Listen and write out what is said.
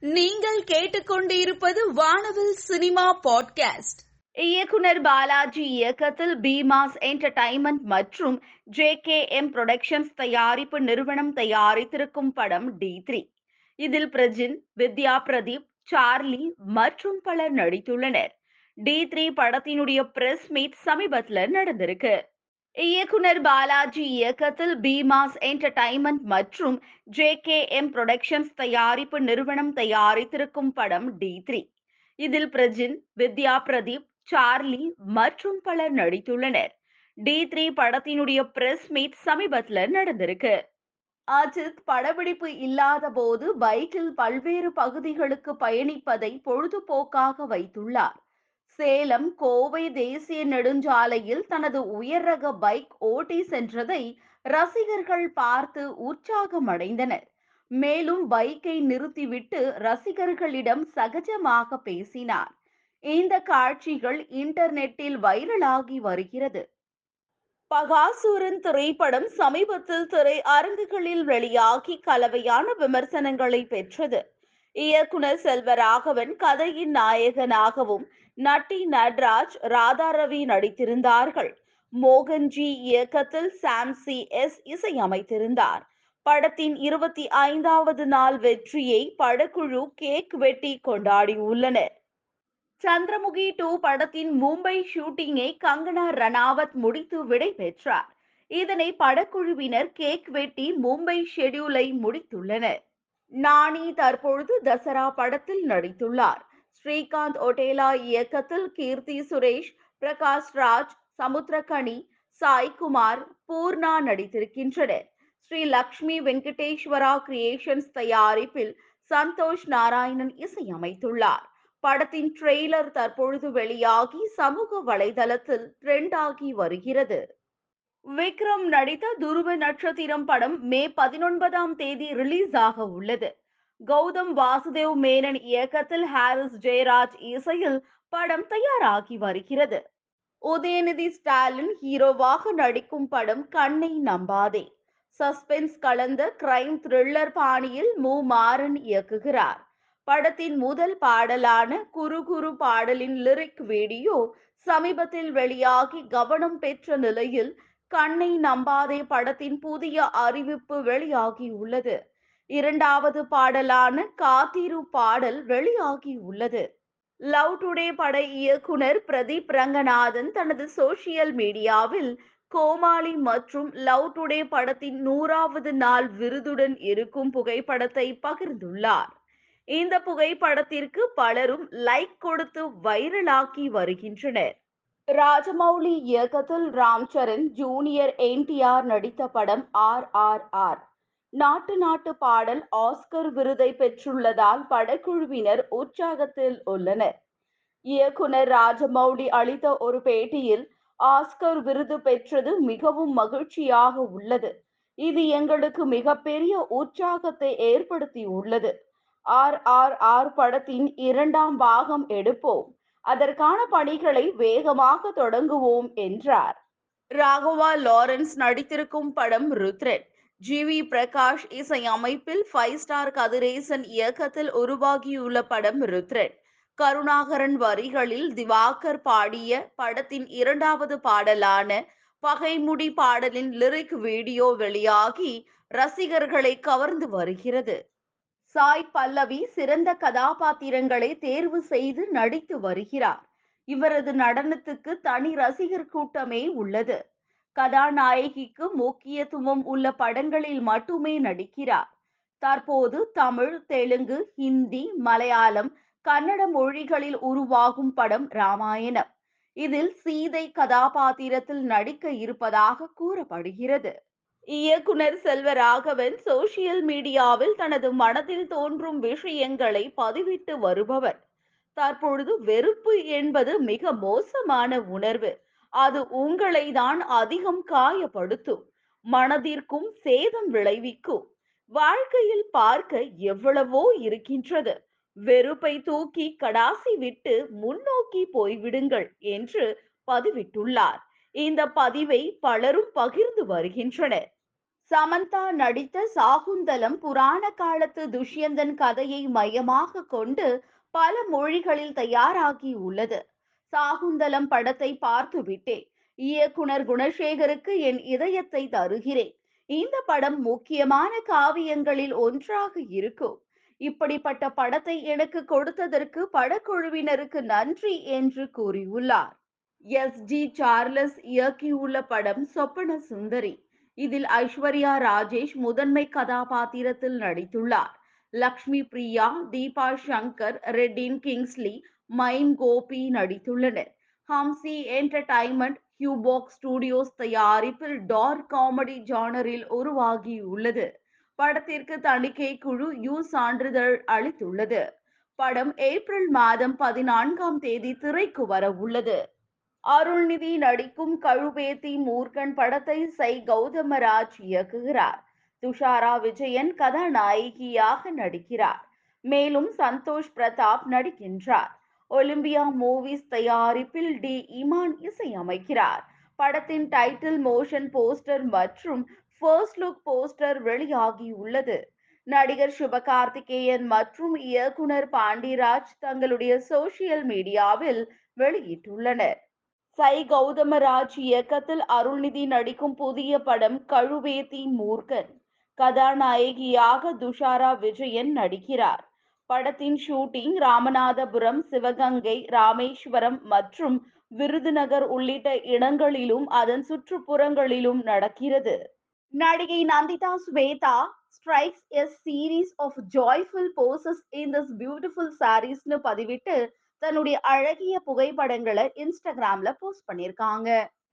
நீங்கள் கேட்டுக்கொண்டிருப்பது வானவில் சினிமா பாட்காஸ்ட். இயக்குனர் பாலாஜி இயக்கத்தில் பீமாஸ் என்டர்டைன்மெண்ட் மற்றும் ஜே கே எம் புரொடக்ஷன்ஸ் தயாரிப்பு நிறுவனம் தயாரித்திருக்கும் படம் டி த்ரீ இதில் பிரஜின் வித்யா பிரதீப் சார்லி மற்றும் பலர் நடித்துள்ளனர். டி த்ரீ படத்தினுடைய பிரஸ் மீட் சமீபத்தில் நடந்திருக்கு. இயக்குனர் பாலாஜி இயக்கத்தில் பீமாஸ் என்டர்டைன்மெண்ட் மற்றும் ஜே கே எம் புரொடக்ஷன்ஸ் தயாரிப்பு நிறுவனம் தயாரித்திருக்கும் படம் டி த்ரீ இதில் பிரஜின் வித்யா பிரதீப் சார்லி மற்றும் பலர் நடித்துள்ளனர். டி த்ரீ படத்தினுடைய பிரஸ் மீட் சமீபத்தில் நடந்திருக்கு. அஜித் படப்பிடிப்பு இல்லாத போது பைக்கில் பல்வேறு பகுதிகளுக்கு பயணிப்பதை பொழுதுபோக்காக வைத்துள்ளார். சேலம் கோவை தேசிய நெடுஞ்சாலையில் தனது உயர் ரக பைக் ஓட்டி சென்றதை ரசிகர்கள் பார்த்து உற்சாகமடைந்தனர். மேலும் பைக்கை நிறுத்திவிட்டு ரசிகர்களிடம் சகஜமாக பேசினார். இந்த காட்சிகள் இன்டர்நெட்டில் வைரலாகி வருகிறது. பகாசூரன் திரைப்படம் சமீபத்தில் திரை அரங்குகளில் வெளியாகி கலவையான விமர்சனங்களை பெற்றது. இயக்குனர் செல்வராகவன் கதையின் நாயகனாகவும் நட்டி நட்ராஜ் ராதாரவி நடித்திருந்தார்கள். மோகன்ஜி இயக்கத்தில் சாம் சி எஸ் இசையமைத்திருந்தார். படத்தின் இருபத்தி ஐந்தாவது நாள் வெற்றியை படக்குழு கேக் வெட்டி கொண்டாடியுள்ளனர் சந்திரமுகி டூ படத்தின் மும்பை ஷூட்டிங்கை கங்கனா ரணாவத் முடித்து விடை பெற்றார். இதனை படக்குழுவினர் கேக் வெட்டி மும்பை ஷெடியூலை முடித்துள்ளனர். நானி தற்பொழுது தசரா படத்தில் நடித்துள்ளார். ஸ்ரீகாந்த் ஒட்டேலா இயக்கத்தில் கீர்த்தி சுரேஷ் பிரகாஷ் ராஜ் சமுத்திரகனி சாய்குமார் பூர்ணா நடித்திருக்கின்றனர். ஸ்ரீ லக்ஷ்மி வெங்கடேஸ்வரா கிரியேஷன்ஸ் தயாரிப்பில் சந்தோஷ் நாராயணன் இசையமைத்துள்ளார். படத்தின் ட்ரெய்லர் தற்பொழுது வெளியாகி சமூக வலைதளத்தில் ட்ரெண்ட் ஆகி வருகிறது. விக்ரம் நடித்த துருவ நட்சத்திரம் படம் மே பதினொன்பதாம் தேதி ரிலீஸ் ஆக உள்ளது. கௌதம் வாசுதேவ் மேனன் இயக்கத்தில் ஹாரிஸ் ஜெயராஜ் இசையில் படம் தயாராகி வருகிறது. உதயநிதி ஸ்டாலின் ஹீரோவாக நடிக்கும் படம் கண்ணை நம்பாதே. சஸ்பென்ஸ் கலந்த கிரைம் த்ரில்லர் பாணியில் மு. மாறன் இயக்குகிறார். படத்தின் முதல் பாடலான குரு குரு பாடலின் லிரிக் வீடியோ சமீபத்தில் வெளியாகி கவனம் பெற்ற நிலையில் கண்ணை நம்பாதே படத்தின் புதிய அறிவிப்பு வெளியாகியுள்ளது. இரண்டாவது பாடலான காத்திரு பாடல் வெளியாகியுள்ளது. லவ் டுடே பட இயக்குனர் பிரதீப் ரங்கநாதன் தனது சோசியல் மீடியாவில் கோமாளி மற்றும் லவ் டுடே படத்தின் நூறாவது நாள் விருதுடன் இருக்கும் புகைப்படத்தை பகிர்ந்துள்ளார். இந்த புகைப்படத்திற்கு பலரும் லைக் கொடுத்து வைரலாக்கி வருகின்றனர். ராஜமௌலி இயக்கத்தில் ராம் சரண் ஜூனியர் என்டிஆர் நடித்த படம் ஆர் ஆர் ஆர். நாட்டு நாட்டு பாடல் ஆஸ்கர் விருதை பெற்றுள்ளதால் படக்குழுவினர் உற்சாகத்தில் உள்ளனர். இயக்குனர் ராஜமௌலி அளித்த ஒரு பேட்டியில் ஆஸ்கர் விருது பெற்றது மிகவும் மகிழ்ச்சியாக உள்ளது. இது எங்களுக்கு மிகப்பெரிய உற்சாகத்தை ஏற்படுத்தி உள்ளது ஆர் ஆர் ஆர் படத்தின் இரண்டாம் பாகம் எடுப்போம். அதற்கான பணிகளை வேகமாக தொடங்குவோம் என்றார். ராகவா லாரன்ஸ் நடித்திருக்கும் படம் ருத்ரன். ஜி வி பிரகாஷ் இசை அமைப்பில் ஃபைவ் ஸ்டார் கதிரேசன் இயக்கத்தில் உருவாகியுள்ள படம் ருத்ரன். கருணாகரன் வரிகளில் திவாகர் பாடிய படத்தின் இரண்டாவது பாடலான பகைமுடி பாடலின் லிரிக் வீடியோ வெளியாகி ரசிகர்களை கவர்ந்து வருகிறது. சாய் பல்லவி சிறந்த கதாபாத்திரங்களை தேர்வு செய்து நடித்து வருகிறார். இவரது நடனத்துக்கு தனி ரசிகர் கூட்டமே உள்ளது. கதாநாயகிக்கு முக்கியத்துவம் உள்ள படங்களில் மட்டுமே நடிக்கிறார். தற்போது தமிழ் தெலுங்கு ஹிந்தி மலையாளம் கன்னட மொழிகளில் உருவாகும் படம் ராமாயணம். இதில் சீதை கதாபாத்திரத்தில் நடிக்க இருப்பதாக கூறப்படுகிறது. இயக்குனர் செல்வராகவன் சோசியல் மீடியாவில் தனது மனதில் தோன்றும் விஷயங்களை பதிவிட்டு வருபவர். தற்பொழுது வெறுப்பு என்பது மிக மோசமான உணர்வு. அது உங்களை தான் அதிகம் காயப்படுத்தும். மனதிற்கும் சேதம் விளைவிக்கும். வாழ்க்கையில் பார்க்க எவ்வளவோ இருக்கின்றது. வெறுப்பை தூக்கி கடாசி விட்டு முன்னோக்கி போய்விடுங்கள் என்று பதிவிட்டுள்ளார். இந்த பதிவை பலரும் பகிர்ந்து வருகின்றனர். சமந்தா நடித்த சாகுந்தலம் புராண காலத்து துஷ்யந்தன் கதையை மையமாக கொண்டு பல மொழிகளில் தயாராகி உள்ளது. சாகுந்தலம் படத்தை பார்த்து விட்டேன் இயக்குனர் குணசேகருக்கு என் இதயத்தை தருகிறேன். இந்த படம் முக்கியமான காவியங்களில் ஒன்றாக இருக்கும். இப்படிப்பட்ட படத்தை எனக்கு கொடுத்ததற்கு படக்குழுவினருக்கு நன்றி என்று கூறியுள்ளார். எஸ். ஜி. சார்லஸ் இயக்கியுள்ள படம் சொப்பன சுந்தரி. இதில் ஐஸ்வர்யா ராஜேஷ் முதன்மை கதாபாத்திரத்தில் நடித்துள்ளார். லக்ஷ்மி பிரியா தீபா சங்கர் ரெட்டின் கிங்ஸ்லி மைன் கோபி நடித்துள்ளனர். ஹம்சி என்டர்டைன்மெண்ட் ஹியூபாக் ஸ்டுடியோஸ் தயாரிப்பில் டார்க் காமெடி ஜானரில் உருவாகியுள்ளது. படத்திற்கு தணிக்கை குழு யூ. சான்றிதழ் அளித்துள்ளது. படம் ஏப்ரல் மாதம் பதினான்காம் தேதி திரைக்கு வர உள்ளது அருள்நிதி நடிக்கும் கழுவேத்தி மூர்க்கன் படத்தை சை கௌதமராஜ் இயக்குகிறார். துஷாரா விஜயன் கதாநாயகியாக நடிக்கிறார். மேலும் சந்தோஷ் பிரதாப் நடிக்கின்றார். ஒலிம்பியா மூவிஸ் தயாரிப்பில் டி இமான் இசையமைக்கிறார். படத்தின் டைட்டில் மோஷன் போஸ்டர் மற்றும் ஃபர்ஸ்ட் லுக் போஸ்டர் வெளியாகியுள்ளது. நடிகர் சிவகார்த்திகேயன் மற்றும் இயக்குனர் பாண்டிராஜ் தங்களுடைய சோசியல் மீடியாவில் வெளியிட்டுள்ளனர். சை கௌதமராஜ் இயக்கத்தில் அருள்நிதி நடிக்கும் புதிய படம் கழுவேத்தி மூர்க்கன் கதாநாயகியாக துஷாரா விஜயன் நடிக்கிறார். படத்தின் ஷூட்டிங் ராமநாதபுரம் சிவகங்கை ராமேஸ்வரம் மற்றும் விருதுநகர் உள்ளிட்ட இடங்களிலும் அதன் சுற்றுப்புறங்களிலும் நடக்கிறது. நடிகை Nanditha Swetha strikes a series of joyful poses in this beautiful சாரீஸ்னு பதிவிட்டு தன்னுடைய அழகிய புகைப்படங்களை இன்ஸ்டாகிராம்ல போஸ்ட் பண்ணியிருக்காங்க